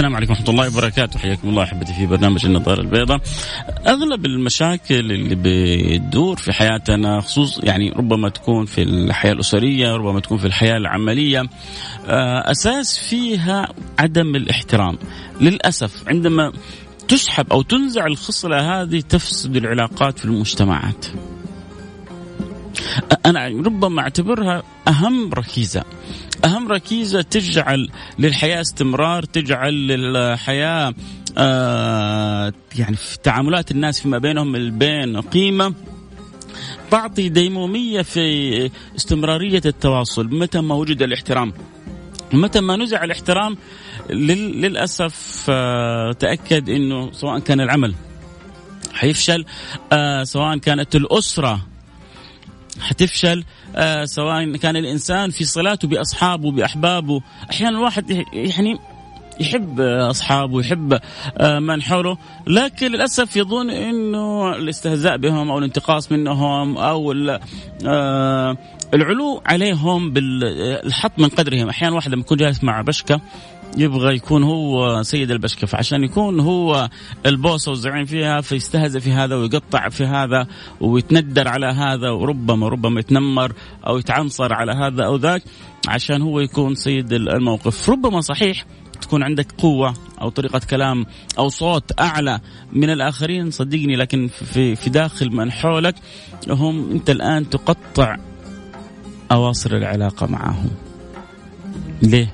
السلام عليكم ورحمة الله وبركاته. حياكم الله أحبتي في برنامج النظارة البيضاء. أغلب المشاكل اللي بتدور في حياتنا خصوص يعني ربما تكون في الحياة الأسرية ربما تكون في الحياة العملية آه، أساس فيها عدم الاحترام. للأسف عندما تسحب أو تنزع الخصلة هذه تفسد العلاقات في المجتمعات. أنا ربما أعتبرها أهم ركيزة. أهم ركيزة تجعل للحياة استمرار تجعل للحياة آه يعني في تعاملات الناس فيما بينهم البين قيمة. تعطي ديمومية في استمرارية التواصل. متى ما وجد الاحترام؟ متى ما نزع الاحترام؟ للأسف آه تأكد أنه سواء كان العمل حيفشل آه سواء كانت الأسرة حتفشل آه سواء كان الإنسان في صلاته بأصحابه بأحبابه. أحيانا الواحد يعني يحب أصحابه يحب آه من حوله. لكن للأسف يظن إنه الاستهزاء بهم أو الانتقاص منهم أو آه العلو عليهم بالحط من قدرهم. أحيانا واحد لما يكون جالس مع بشكة يبغى يكون هو سيد البشكة فعشان يكون هو البوس والزعيم فيها فيستهزئ في هذا ويقطع في هذا ويتندر على هذا وربما ربما يتنمر أو يتعنصر على هذا أو ذاك عشان هو يكون سيد الموقف. ربما صحيح تكون عندك قوة أو طريقة كلام أو صوت أعلى من الآخرين صدقني لكن في, في داخل من حولك هم أنت الآن تقطع أواصر العلاقة معهم. ليه؟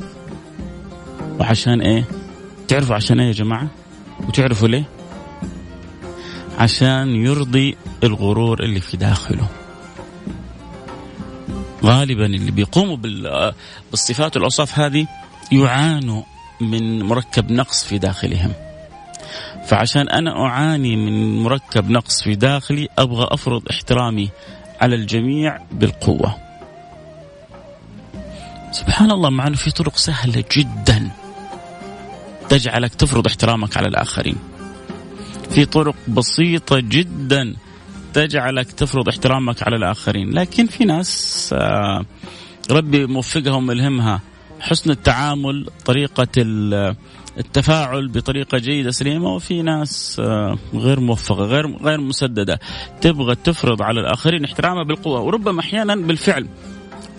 وعشان إيه؟ تعرفوا عشان إيه يا جماعة؟ وتعرفوا ليه؟ عشان يرضي الغرور اللي في داخله. غالبا اللي بيقوموا بالصفات والأوصاف هذه يعانوا من مركب نقص في داخلهم. فعشان أنا أعاني من مركب نقص في داخلي أبغى أفرض احترامي على الجميع بالقوة. سبحان الله مع إنه في طرق سهلة جدا. تجعلك تفرض احترامك على الآخرين. في طرق بسيطة جدا تجعلك تفرض احترامك على الآخرين. لكن في ناس آه، ربي موفقهم ملهمها حسن التعامل طريقة التفاعل بطريقة جيدة سليمة. وفي ناس آه، غير موفقة غير غير مسددة. تبغى تفرض على الآخرين احترامها بالقوة. وربما أحيانا بالفعل.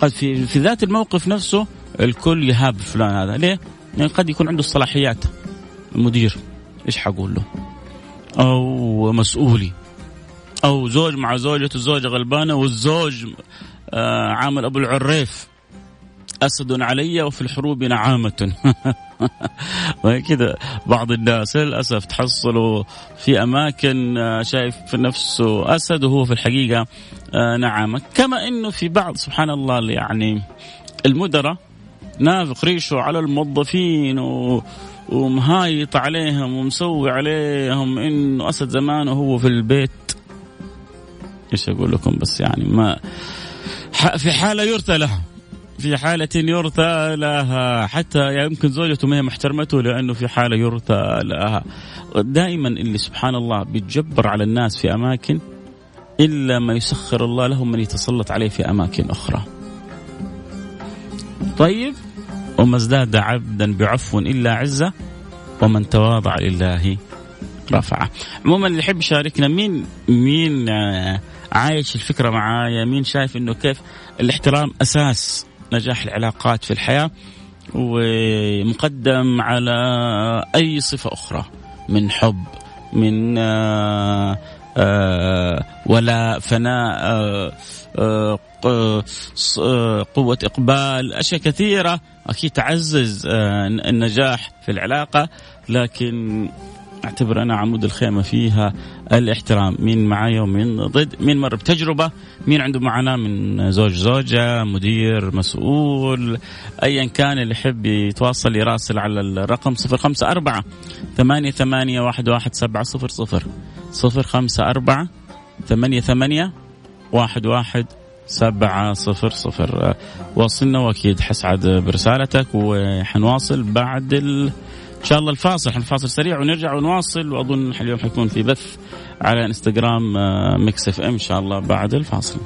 قد في في ذات الموقف نفسه الكل يهاب فلان هذا. ليه؟ يعني قد يكون عنده الصلاحيات. مدير إيش حقول له؟ أو مسؤولي. أو زوج مع زوجته الزوجه غلبانة والزوج آه عامل أبو العريف. أسد علي وفي الحروب نعامة. وكذا بعض الناس للأسف تحصلوا في أماكن آه، شايف في نفسه أسد وهو في الحقيقة آه، نعامة. كما إنه في بعض سبحان الله يعني المدراء نافق ريشه على الموظفين و... ومهايط عليهم ومسوي عليهم إنه أسد زمان وهو في البيت. إيش أقول لكم بس يعني ما في حالة يرثى لها. في حالة يرثى لها. حتى يمكن زوجته ما هي محترمته لأنه في حالة يرثى لها. دائما اللي سبحان الله بيتجبر على الناس في أماكن إلا ما يسخر الله لهم من يتسلط عليه في أماكن أخرى. طيب؟ وما ازداد عبدا بعفو إلا عزة ومن تواضع لله رفعه. عموما اللي يحب يشاركنا مين مين آه، عايش الفكرة معايا؟ مين شايف إنه كيف الاحترام أساس نجاح العلاقات في الحياة؟ ومقدم على أي صفة أخرى؟ من حب من آه، ولا فناء قوة إقبال أشياء كثيرة. أكيد تعزز آه، النجاح في العلاقة لكن أعتبر أنا عمود الخيمة فيها الاحترام. مين معايا ومين ضد مين مر بتجربة مين عنده معاناة من زوج زوجة مدير مسؤول ايا كان اللي يحب يتواصل يراسل على الرقم 054 ثمانية ثمانية واحد واحد سبعة صفر خمسة أربعة ثمانية ثمانية واحد واحد سبعة صفر صفر. وصلنا وأكيد حسعد برسالتك وحنواصل بعد إن شاء الله الفاصل حنفاصل سريع ونرجع ونواصل وأظن اليوم حيكون في بث على إنستغرام Mix FM إن شاء الله بعد الفاصل.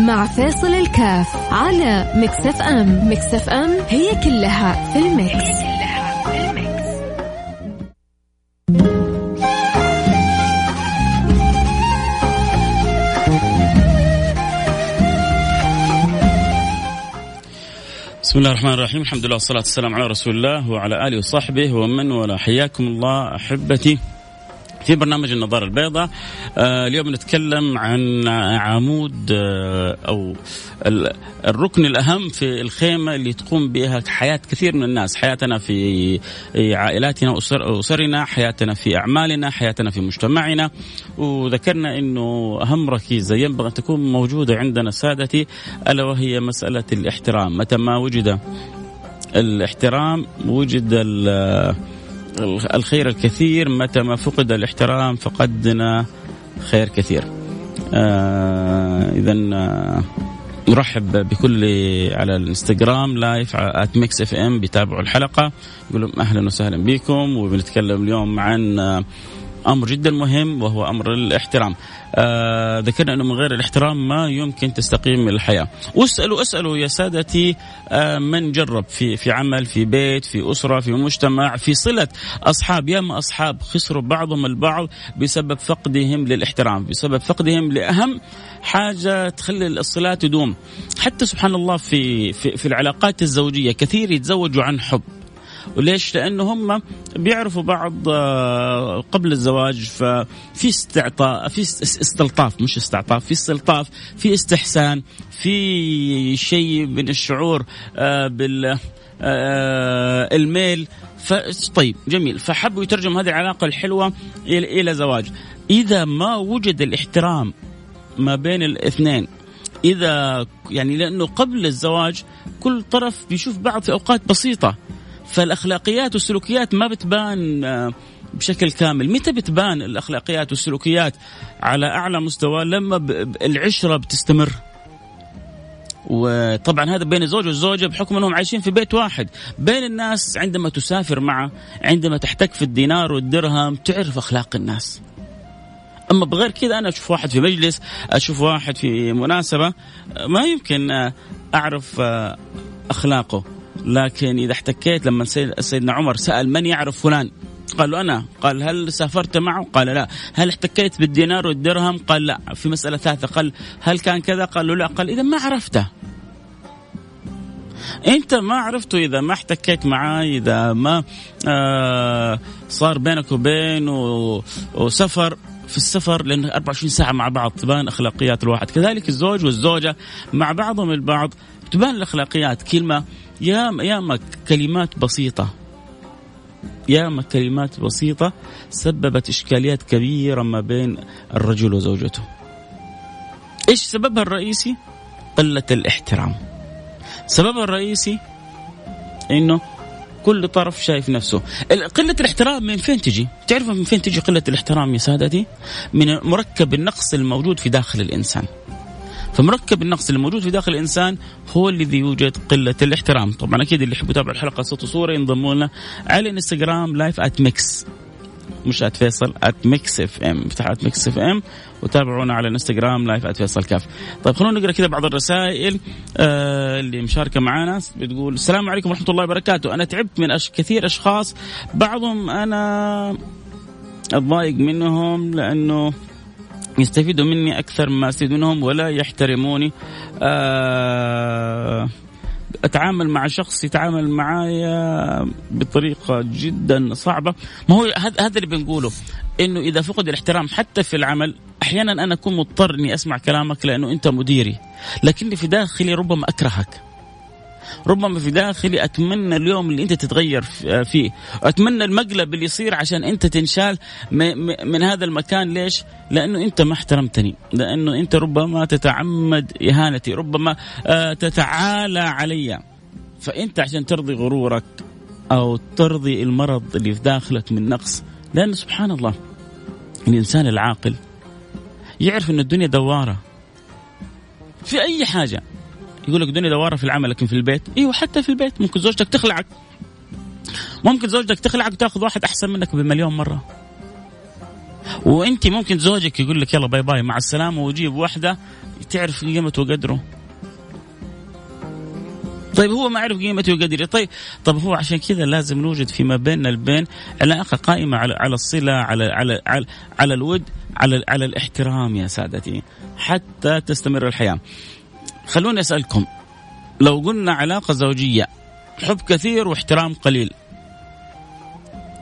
مع فيصل الكاف على Mix FM. Mix FM هي كلها في ال mix. بسم الله الرحمن الرحيم. الحمد لله والصلاة والسلام على رسول الله وعلى آله وصحبه ومن ولا حياكم الله أحبتي. في برنامج النظارة البيضاء. آه اليوم نتكلم عن عمود آه أو الركن الأهم في الخيمة اللي تقوم بها حياة كثير من الناس حياتنا في عائلاتنا وأسرنا حياتنا في أعمالنا حياتنا في مجتمعنا. وذكرنا أنه أهم ركيزة ينبغي أن تكون موجودة عندنا سادتي ألا وهي مسألة الاحترام. متى ما وجد الاحترام وجد الخير الكثير متى ما فقد الاحترام فقدنا خير كثير. آه اذا آه نرحب بكل على الإنستغرام live at Mix FM بيتابعوا الحلقة. يقول أهلا وسهلا بكم وبنتكلم اليوم عن آه أمر جدا مهم وهو أمر الاحترام. آه ذكرنا أنه من غير الاحترام ما يمكن تستقيم الحياة. واسالوا أسألوا يا سادتي آه من جرب في في عمل في بيت في أسرة في مجتمع في صلة أصحاب ياما أصحاب خسروا بعضهم البعض بسبب فقدهم للاحترام، بسبب فقدهم لأهم حاجة تخلي الصلات تدوم. حتى سبحان الله في في, في العلاقات الزوجية كثير يتزوجوا عن حب. وليش؟ لأنه هم بيعرفوا بعض آه، قبل الزواج ففي استعطاء في استلطاف مش استعطاف في استلطاف في استحسان في شيء من الشعور آه، بال آه، الميل. طيب جميل. فحبوا يترجموا هذه العلاقة الحلوة إلى زواج. إذا ما وجد الاحترام ما بين الاثنين إذا يعني لأنه قبل الزواج كل طرف بيشوف بعض في أوقات بسيطة. فالأخلاقيات والسلوكيات ما بتبان آه، بشكل كامل. متى بتبان الأخلاقيات والسلوكيات على أعلى مستوى؟ لما العشرة بتستمر. وطبعا هذا بين الزوج والزوجة بحكم أنهم عايشين في بيت واحد. بين الناس عندما تسافر معه عندما تحتك في الدينار والدرهم تعرف أخلاق الناس. أما بغير كذا أنا أشوف واحد في مجلس أشوف واحد في مناسبة ما يمكن آه، أعرف آه، أخلاقه. لكن إذا احتكيت لما سيدنا عمر سأل من يعرف فلان؟ قال له أنا. قال هل سافرت معه؟ قال لا. هل احتكيت بالدينار والدرهم؟ قال لا. في مسألة ثالثة قال هل كان كذا؟ قال له لا. قال إذا ما عرفته. أنت ما عرفته إذا ما احتكيت معاه إذا ما آه صار بينك وبينه وسفر. في السفر لأنه 24 ساعة مع بعض تبان أخلاقيات الواحد. كذلك الزوج والزوجة مع بعضهم البعض. تبان الأخلاقيات كلمه يا ياما كلمات بسيطة. ياما كلمات بسيطة سببت إشكاليات كبيرة ما بين الرجل وزوجته. إيش سببها الرئيسي؟ قلة الاحترام. سببها الرئيسي إنه كل طرف شايف نفسه. قلة الاحترام من فين تجي؟ تعرفوا من فين تجي قلة الاحترام يا سادتي؟ من مركب النقص الموجود في داخل الإنسان. فمركب النقص اللي موجود في داخل الإنسان هو الذي يوجد قلة الاحترام. طبعا أكيد اللي يحب يتابع الحلقة صوت وصورة ينضموا لنا على الانستغرام live at Mix مش at فيصل at Mix FM افتح at Mix FM وتابعونا على الانستغرام live at فيصل كاف. طيب خلونا نقرأ كذا بعض الرسائل آه اللي مشاركة معنا بتقول السلام عليكم ورحمة الله وبركاته. أنا تعبت من أش... كثير أشخاص بعضهم أنا أتضايق منهم لأنه يستفيدوا مني أكثر ما استفيد منهم ولا يحترموني. آه أتعامل مع شخص يتعامل معايا بطريقة جدا صعبة. ما هو هذا اللي بنقوله إنه إذا فقد الاحترام حتى في العمل أحيانا أنا أكون مضطر إني أسمع كلامك لأنه أنت مديري لكني في داخلي ربما أكرهك. ربما في داخلي أتمنى اليوم اللي أنت تتغير فيه. أتمنى المقلب اللي يصير عشان أنت تنشال من هذا المكان. ليش؟ لأنه أنت ما احترمتني. لأنه أنت ربما تتعمد إهانتي ربما آه، تتعالى علي. فأنت عشان ترضي غرورك أو ترضي المرض اللي في داخلك من نقص لأن سبحان الله الإنسان العاقل يعرف إن الدنيا دوارة. في أي حاجة يقول لك الدنيا دوارة في العمل لكن في البيت؟ إيوه حتى في البيت. ممكن زوجتك تخلعك. ممكن زوجتك تخلعك وتاخذ واحد أحسن منك بمليون مرة. وانت ممكن زوجك يقول لك يلا باي باي مع السلامة وجيب واحدة تعرف قيمته وقدره. طيب هو ما عرف قيمته وقدره. طيب طب هو عشان كذا لازم نوجد فيما بيننا البين علاقة قائمة على على الصلة على على على, على الود على على الاحترام يا سادتي حتى تستمر الحياة. خلوني أسألكم لو قلنا علاقة زوجية حب كثير واحترام قليل.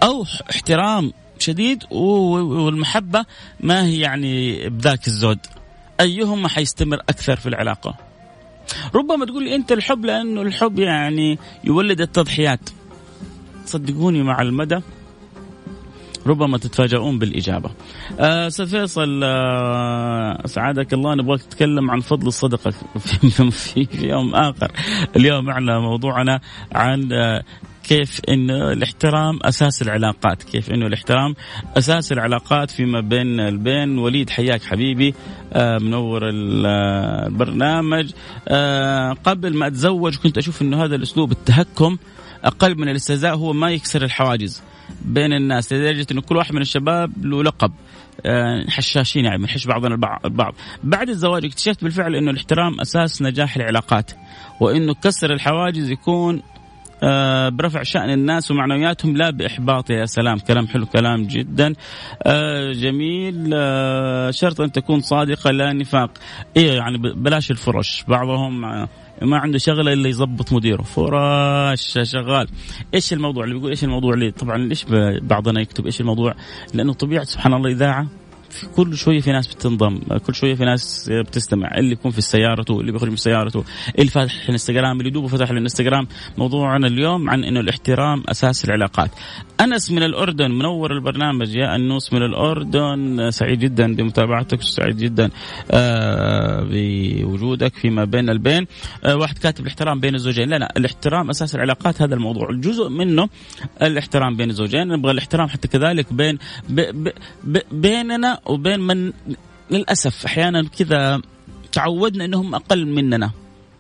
أو احترام شديد والمحبة ما هي يعني بذاك الزود. أيهما حيستمر أكثر في العلاقة؟ ربما تقول لي أنت الحب لأنه الحب يعني يولد التضحيات. صدقوني مع المدى ربما تتفاجؤون بالإجابة. آه، أستاذ فيصل آه سعادك الله نبغاك تتكلم عن فضل الصدقة في, في, في يوم آخر. اليوم معنا موضوعنا عن آه كيف إنه الاحترام أساس العلاقات، كيف إنه الاحترام أساس العلاقات فيما بين البين، وليد حياك حبيبي آه منور البرنامج. آه قبل ما أتزوج كنت أشوف إنه هذا الأسلوب التهكم أقل من الاستهزاء هو ما يكسر الحواجز. بين الناس. لدرجه إنه كل واحد من الشباب له لقب آه، حشاشين يعني بنحش بعضنا البعض. بعد الزواج اكتشفت بالفعل إنه الاحترام أساس نجاح العلاقات وإنه كسر الحواجز يكون آه برفع شأن الناس ومعنوياتهم لا بإحباط. يا سلام كلام حلو كلام جدا. آه جميل. شرط أن تكون صادقة لا نفاق. إيه يعني بلاش الفرش. بعضهم ما عنده شغلة إلا يظبط مديره. فراش شغال. إيش الموضوع اللي بيقول؟ إيش الموضوع اللي طبعا ليش بعضنا يكتب إيش الموضوع؟ لأنه طبيعة سبحان الله إذاعة كل شوية في ناس بتنضم كل شوية في ناس بتستمع اللي يكون في سيارته اللي بيخرج من سيارته اللي فاتح الانستغرام اللي دوبه فتح الانستغرام موضوعنا اليوم عن إنه الاحترام أساس العلاقات. أنس من الأردن منور البرنامج. يا أنوس من الأردن سعيد جدا بمتابعتك سعيد جدا آه بوجودك فيما بين البين. آه واحد كاتب الاحترام بين الزوجين. لا لا الاحترام أساس العلاقات هذا الموضوع. الجزء منه الاحترام بين الزوجين. نبغى الاحترام حتى كذلك بين ب ب ب بيننا وبين من للأسف أحيانا كذا تعودنا إنهم أقل مننا.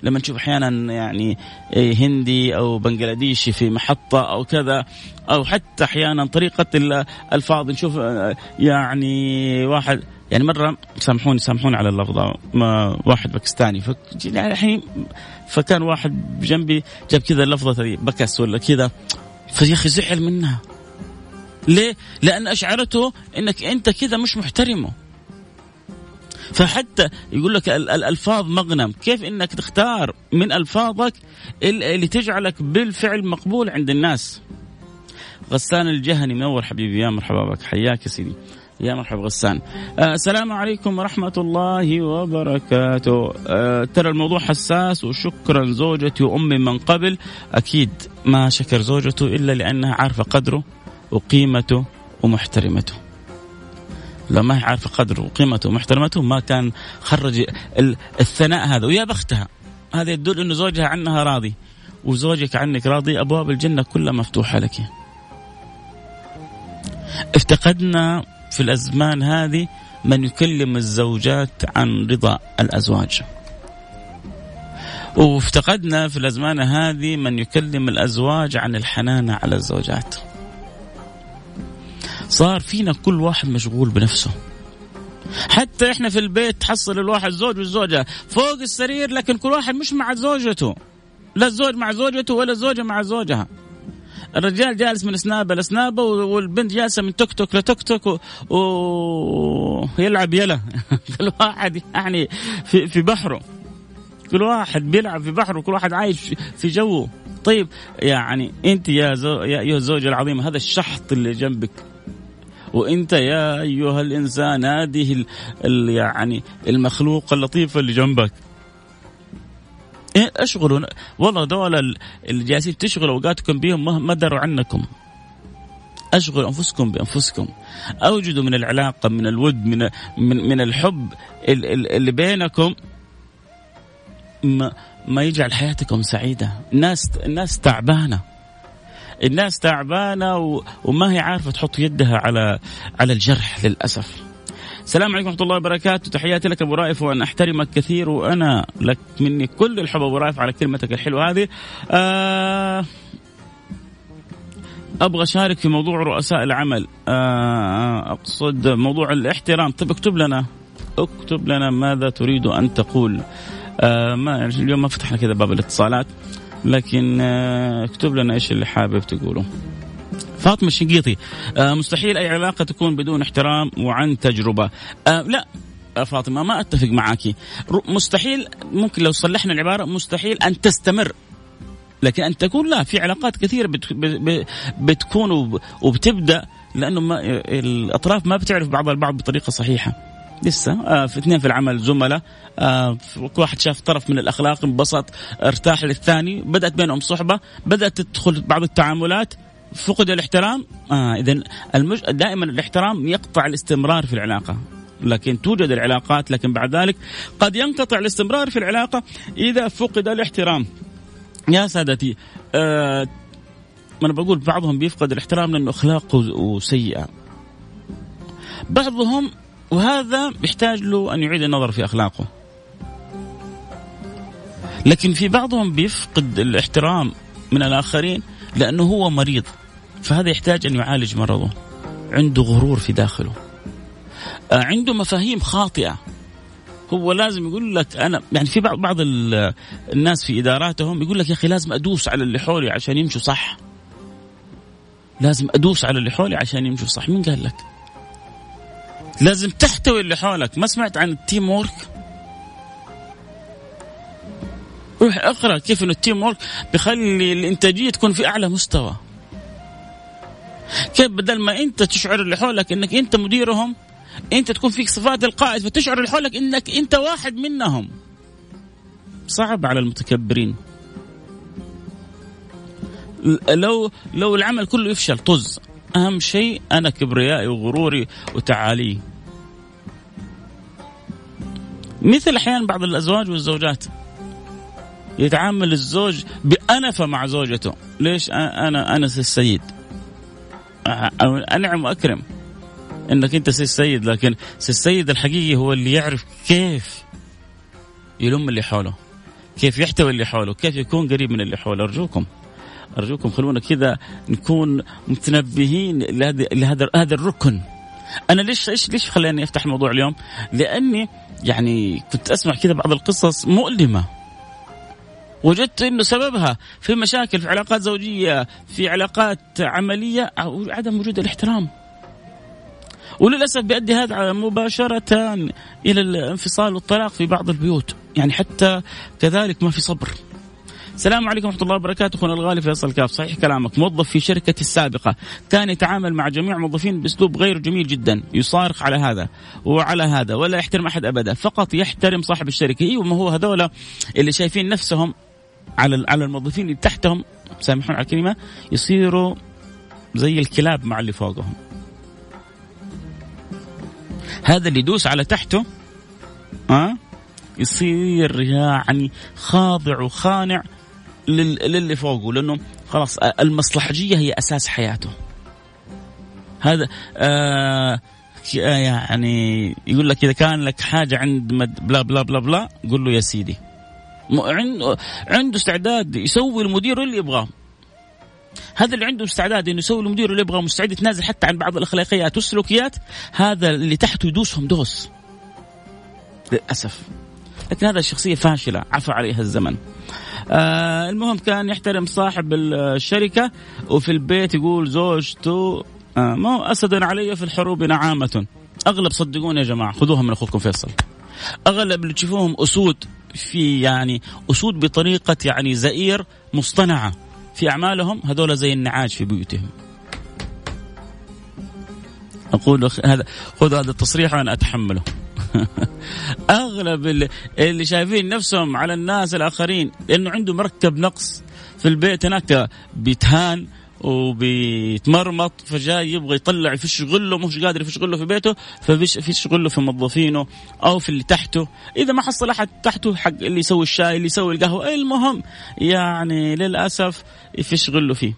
لما نشوف أحيانا يعني هندي أو بنجلاديشي في محطة أو كذا أو حتى أحيانا طريقة الألفاظ نشوف يعني واحد يعني مرة سامحوني سامحوني على اللفظة ما واحد باكستاني يعني الحين فكان واحد جنبي جاب كذا اللفظه بكس ولا كذا فيا أخي زعل منها. ليه؟ لأن أشعرته أنك أنت كذا مش محترمه. فحتى يقول لك الألفاظ مغنم كيف أنك تختار من ألفاظك اللي تجعلك بالفعل مقبول عند الناس؟ غسان الجهني منور حبيبي يا مرحبا بك حياك يا سيدي. يا مرحبا غسان. آه السلام عليكم ورحمة الله وبركاته. آه ترى الموضوع حساس وشكرا زوجتي وأمي من قبل. أكيد ما شكر زوجته إلا لأنها عارفة قدره. وقيمته ومحترمته. لو ما هي عارفة قدره وقيمته ومحترمته ما كان خرج الثناء هذا. ويا بختها. هذا يدل أنه زوجها عنها راضي. وزوجك عنك راضي أبواب الجنة كلها مفتوحة لك. افتقدنا في الأزمان هذه من يكلم الزوجات عن رضا الأزواج. وافتقدنا في الأزمان هذه من يكلم الأزواج عن الحنان على الزوجات. صار فينا كل واحد مشغول بنفسه. حتى إحنا في البيت تحصل الواحد زوج والزوجة. فوق السرير لكن كل واحد مش مع زوجته. لا الزوج مع زوجته ولا الزوجة مع زوجها. الرجال جالس من سنابة لسنابة والبنت جالسة من توك توك لتوك توك ويلعب يلا. كل واحد يعني في في بحره. كل واحد بيلعب في بحره كل واحد عايش في جوه. طيب يعني أنت يا زو يا ايها الزوجه العظيمه هذا الشحط اللي جنبك وانت يا ايها الانسان هذه يعني المخلوق اللطيف اللي جنبك. إيه اشغلوا والله دول اللي جالسين تشغلوا أوقاتكم بهم ما دروا عنكم. اشغلوا أنفسكم بأنفسكم. أوجدوا من العلاقة من الود من من, من الحب اللي بينكم. ما, ما يجعل حياتكم سعيدة. الناس الناس تعبانة. الناس تعبانة. وما هي عارفة تحط يدها على على الجرح للأسف. السلام عليكم ورحمة الله وبركاته. تحياتي لك أبو رائف وأنا أحترمك كثير وأنا لك مني كل الحب أبو رائف على كلمتك الحلوة هذه. آه أبغى أشارك في موضوع رؤساء العمل. آه أقصد موضوع الاحترام. طيب اكتب لنا اكتب لنا ماذا تريد أن تقول. آه ما اليوم ما فتحنا كذا باب الاتصالات. لكن آه اكتب لنا إيش اللي حابب تقوله. فاطمة الشنقيطي آه مستحيل أي علاقة تكون بدون احترام وعن تجربة. آه لا فاطمة ما أتفق معك مستحيل ممكن لو صلحنا العبارة مستحيل أن تستمر. لكن أن تكون لا في علاقات كثيرة بتكون وبتبدأ لأنه ما الأطراف ما بتعرف بعضها البعض بطريقة صحيحة. لسه آه في اثنين في العمل زملاء آه كل واحد شاف طرف من الأخلاق انبسط ارتاح للثاني بدأت بينهم صحبة بدأت تدخل بعض التعاملات فقد الاحترام. آه اذا المج... دائما الاحترام يقطع الاستمرار في العلاقة لكن توجد العلاقات لكن بعد ذلك قد ينقطع الاستمرار في العلاقة إذا فقد الاحترام. يا سادتي آه ما أنا بقول بعضهم بيفقد الاحترام لأنه أخلاقه سيئة. بعضهم وهذا يحتاج له أن يعيد النظر في أخلاقه. لكن في بعضهم بيفقد الاحترام من الآخرين لأنه هو مريض. فهذا يحتاج أن يعالج مرضه. عنده غرور في داخله. آه، عنده مفاهيم خاطئة. هو لازم يقول لك أنا يعني في بعض بعض الناس في إداراتهم يقول لك يا أخي لازم أدوس على اللي حولي عشان يمشوا صح. لازم أدوس على اللي حولي عشان يمشوا صح. مين قال لك؟ لازم تحتوي اللي حولك. ما سمعت عن ال teamwork؟ روح اقرأ كيف إنه ال teamwork بيخلي الإنتاجية تكون في أعلى مستوى. كيف بدل ما أنت تشعر اللي حولك إنك أنت مديرهم أنت تكون فيك صفات القائد فتشعر اللي حولك إنك أنت واحد منهم. صعب على المتكبرين. لو لو العمل كله يفشل طز. أهم شيء أنا كبريائي وغروري وتعالي. مثل أحيانا بعض الأزواج والزوجات. يتعامل الزوج بأنفة مع زوجته. ليش أنا سي السيد. أنعم وأكرم. إنك أنت سي السيد لكن سي السيد الحقيقي هو اللي يعرف كيف يلم اللي حوله. كيف يحتوي اللي حوله. كيف يكون قريب من اللي حوله. أرجوكم. أرجوكم خلونا كذا نكون متنبهين لهذا لهذا هذا الركن. أنا ليش إيش ليش خلاني أفتح الموضوع اليوم؟ لأني يعني كنت أسمع كذا بعض القصص مؤلمة. وجدت إنه سببها في مشاكل في علاقات زوجية في علاقات عملية عدم وجود الاحترام. وللأسف بيؤدي هذا مباشرة إلى الانفصال والطلاق في بعض البيوت. يعني حتى كذلك ما في صبر. السلام عليكم ورحمة الله وبركاته. أخونا الغالي فيصل كاف. صحيح كلامك. موظف في شركتي السابقة. كان يتعامل مع جميع الموظفين بأسلوب غير جميل جدا. يصارخ على هذا وعلى هذا ولا يحترم أحد أبدا. فقط يحترم صاحب الشركة. أيوة ما هو هذولا اللي شايفين نفسهم على على الموظفين اللي تحتهم سامحون على الكلمة يصيروا زي الكلاب مع اللي فوقهم. هذا اللي يدوس على تحته ها؟ أه؟ يصير يعني خاضع وخانع للي فوقه لأنه خلاص المصلحجية هي أساس حياته. هذا آه يعني يقول لك إذا كان لك حاجة عند بلا بلا بلا بلا قول له يا سيدي. عنده عنده استعداد يسوي المدير اللي يبغاه. هذا اللي عنده استعداد إنه يسوي المدير اللي يبغاه مستعد يتنازل حتى عن بعض الأخلاقيات والسلوكيات هذا اللي تحته يدوسهم دوس. للأسف. لكن هذا الشخصيه فاشلة عفى عليها الزمن. آه المهم كان يحترم صاحب الشركة وفي البيت يقول زوجته آه ما أسد علي في الحروب نعامة. أغلب صدقوني يا جماعة خذوها من أخوكم فيصل. أغلب اللي تشوفوهم أسود في يعني أسود بطريقة يعني زئير مصطنعة. في أعمالهم هذول زي النعاج في بيوتهم. أقول هذا خذ هذا التصريح وأنا أتحمله. اغلب اللي, شايفين نفسهم على الناس الآخرين لأنه عنده مركب نقص في البيت هناك بيتهان وبيتمرمط فجاي يبغى يطلع يفش غله مش قادر يفش غله في بيته فيفش غله في موظفينه أو في اللي تحته. إذا ما حصل أحد تحته حق اللي يسوي الشاي اللي يسوي القهوة المهم يعني للأسف يفش غله فيه.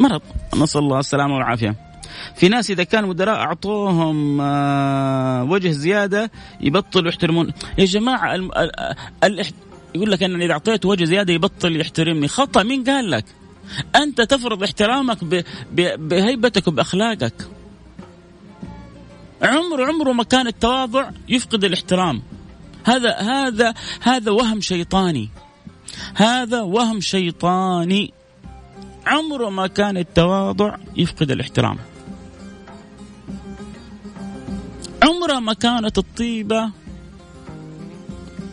مرض. نسأل الله السلامة والعافية. في ناس إذا كان مدراء أعطوهم آه، وجه زيادة يبطلوا يحترمون. يا جماعة ال ال يقول لك أنا إذا اعطيته وجه زيادة يبطل يحترمني. خطأ مين قال لك؟ أنت تفرض احترامك بهيبتك وبأخلاقك. عمره عمره ما كان التواضع يفقد الاحترام. هذا هذا هذا وهم شيطاني. هذا وهم شيطاني. عمره ما كان التواضع يفقد الاحترام. عمره ما كانت الطيبة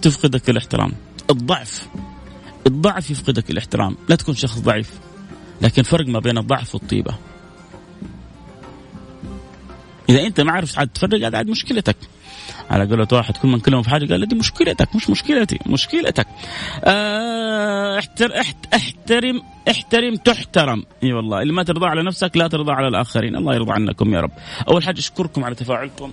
تفقدك الاحترام. الضعف الضعف يفقدك الاحترام. لا تكون شخص ضعيف لكن فرق ما بين الضعف والطيبة. إذا أنت ما عرفت تفرق هذا عاد مشكلتك. على قولة واحد كل من كلمه في حاجة قال دي مشكلتك مش مشكلتي مشكلتك. آه احتر احترم احترم تحترم. إي والله اللي ما ترضى على نفسك لا ترضى على الآخرين. الله يرضى عنكم يا رب. أول حاجة أشكركم على تفاعلكم.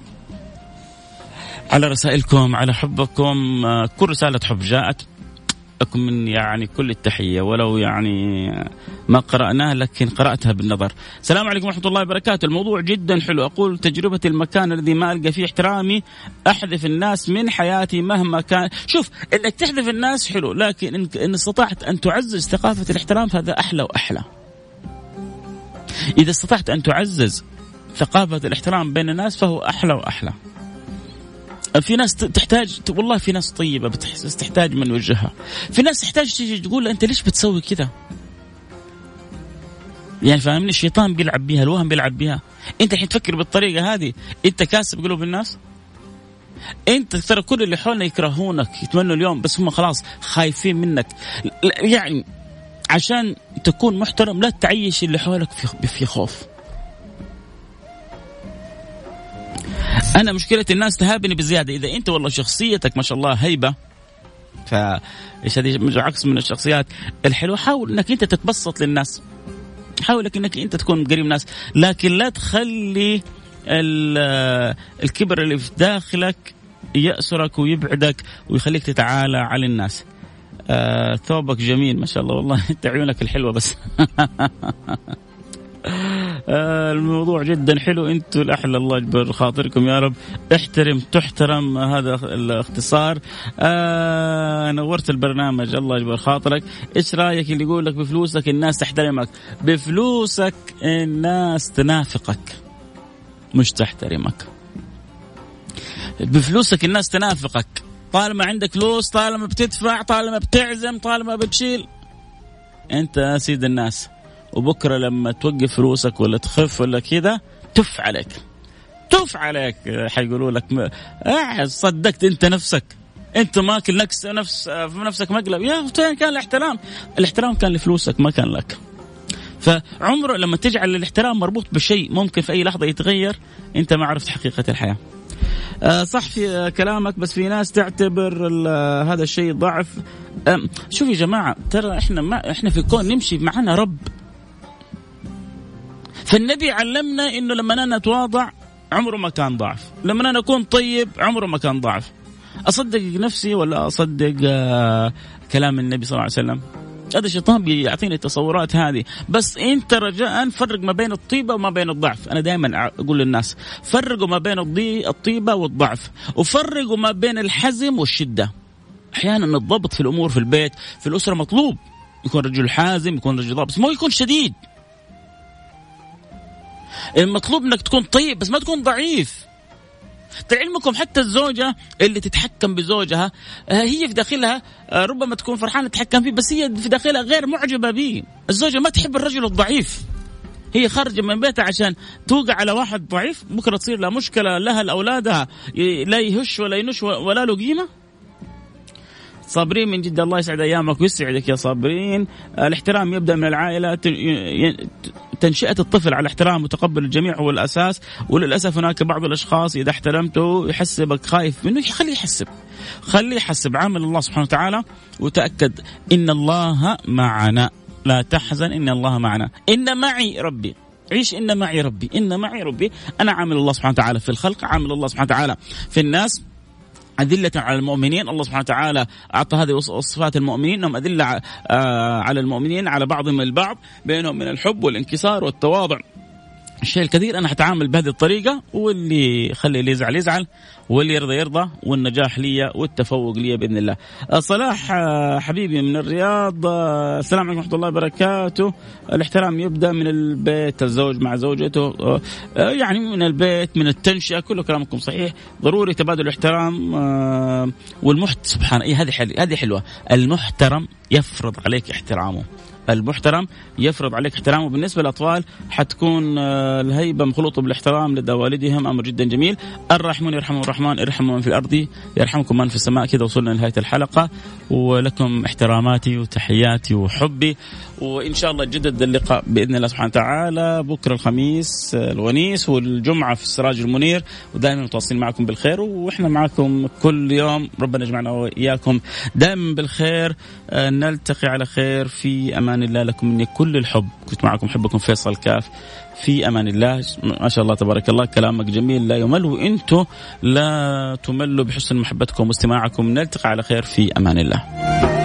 على رسائلكم على حبكم آه، كل رسالة حب جاءت. لكم من يعني كل التحية ولو يعني ما قرأناها لكن قرأتها بالنظر. السلام عليكم ورحمة الله وبركاته. الموضوع جدا حلو. أقول تجربة المكان الذي ما ألقى فيه احترامي أحذف الناس من حياتي مهما كان. شوف إنك تحذف الناس حلو لكن إن استطعت أن تعزز ثقافة الاحترام فهذا أحلى وأحلى. إذا استطعت أن تعزز ثقافة الاحترام بين الناس فهو أحلى وأحلى. في ناس تحتاج والله في ناس طيبة بتحس تحتاج من وجهها. في ناس تحتاج تيجي تقول أنت ليش بتسوي كذا؟ يعني فاهمني؟ الشيطان بيلعب بيها الوهم بيلعب بيها. أنت الحين تفكر بالطريقة هذه أنت كاسب قلوب الناس؟ أنت ترى كل اللي حولنا يكرهونك يتمنوا اليوم بس هم خلاص خايفين منك. يعني عشان تكون محترم لا تعيش اللي حولك في خوف. أنا مشكلة الناس تهابني بزيادة. إذا أنت والله شخصيتك ما شاء الله هيبه ف إيش هذه؟ عكس من الشخصيات الحلوة. حاول إنك أنت تتبسط للناس. حاول انك أنت تكون قريب ناس لكن لا تخلي الكبر اللي في داخلك يأسرك ويبعدك ويخليك تتعالى على الناس. آه ثوبك جميل ما شاء الله. والله أنت عيونك الحلوة بس. الموضوع جدا حلو. أنتم الأحلى الله يجبر خاطركم يا رب. احترم تحترم هذا الاختصار. آه نورت البرنامج الله يجبر خاطرك. إيش رأيك اللي يقول لك بفلوسك الناس تحترمك؟ بفلوسك الناس تنافقك مش تحترمك. بفلوسك الناس تنافقك. طالما عندك فلوس طالما بتدفع طالما بتعزم طالما بتشيل. أنت سيد الناس وبكرة لما توقف فلوسك ولا تخف ولا كذا تف عليك. تف عليك حيقولوا لك آه صدقت انت نفسك. انت ماكل نفس نفس في نفسك مقلب. يا كان الاحترام؟ الاحترام كان لفلوسك ما كان لك. فعمره لما تجعل الاحترام مربوط بشيء ممكن في أي لحظة يتغير انت ما عرفت حقيقة الحياة. آه صح في كلامك بس في ناس تعتبر هذا الشيء ضعف. شوف يا جماعة ترى إحنا ما إحنا في الكون نمشي معنا رب. فالنبي علمنا إنه لما أنا نتواضع عمره ما كان ضعف. لما أنا أكون طيب عمره ما كان ضعف. أصدق نفسي ولا أصدق آه كلام النبي صلى الله عليه وسلم؟ هذا الشيطان بيعطيني التصورات هذه. بس انت رجاء فرق ما بين الطيبة وما بين الضعف. أنا دائما أقول للناس فرقوا ما بين الطيبة والضعف وفرقوا ما بين الحزم والشدة. أحيانا الضبط في الأمور في البيت في الأسرة مطلوب. يكون رجل حازم يكون رجل ضابط مو يكون شديد. المطلوب إنك تكون طيب بس ما تكون ضعيف. لعلمكم حتى الزوجة اللي تتحكم بزوجها آه، هي في داخلها آه، ربما تكون فرحانة تتحكم فيه بس هي في داخلها غير معجبة به الزوجة ما تحب الرجل الضعيف. هي خارجة من بيتها عشان توقع على واحد ضعيف بكرة تصير لها مشكلة لها لأولادها لا يهش ولا ينش ولا له قيمة. صابرين من جد الله يسعد أيامك ويسعدك يا صابرين. الاحترام يبدأ من العائلة تنشئة الطفل على احترام وتقبل الجميع هو الاساس وللأسف هناك بعض الأشخاص إذا احترمته يحسبك خايف منه. خليه يحسب خليه يحسب. عامل الله سبحانه وتعالى وتأكد إن الله معنا. لا تحزن إن الله معنا. إن معي ربي. عيش إن معي ربي. إن معي ربي. أنا عامل الله سبحانه وتعالى في الخلق عامل الله سبحانه وتعالى في الناس. أذلة على المؤمنين. الله سبحانه وتعالى أعطى هذه صفات المؤمنين. أنهم أذلة آه، على المؤمنين على بعضهم البعض بينهم من الحب والانكسار والتواضع. الشيء الكثير أنا حتعامل بهذه الطريقة واللي يخلي اللي يزعل يزعل. واللي يرضى يرضى والنجاح لي والتفوق لي بإذن الله. صلاح آه، حبيبي من الرياض آه، السلام عليكم ورحمة الله وبركاته. الاحترام يبدأ من البيت الزوج مع زوجته آه، يعني من البيت من التنشئة كله كلامكم صحيح ضروري تبادل الاحترام والمحت سبحان الله هذه هذه حلوة المحترم يفرض عليك احترامه. المحترم يفرض عليك احترامه بالنسبة للأطفال حتكون الهيبة مخلوطة بالاحترام لدى والدهم أمر جدا جميل الراحمون يرحمهم الرحمن ارحموا من في الأرض يرحمكم من في السماء. كذا وصلنا لنهاية الحلقة. ولكم احتراماتي وتحياتي وحبي. وإن شاء الله جدد اللقاء بإذن الله سبحانه وتعالى. بكرة الخميس الونيس والجمعة في السراج المنير. ودائما متواصلين معكم بالخير. وإحنا معكم كل يوم. ربنا يجمعنا وإياكم دائما بالخير. نلتقي على خير. في أمان الله لكم. مني كل الحب. كنت معكم احبكم فيصل كاف. في أمان الله. ما شاء الله تبارك الله. كلامك جميل. لا يمل. وأنتم لا تملوا بحسن محبتكم واستماعكم. نلتقي على خير في أمان الله.